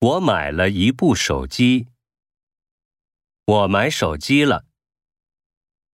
我买了一部手机。我买手机了。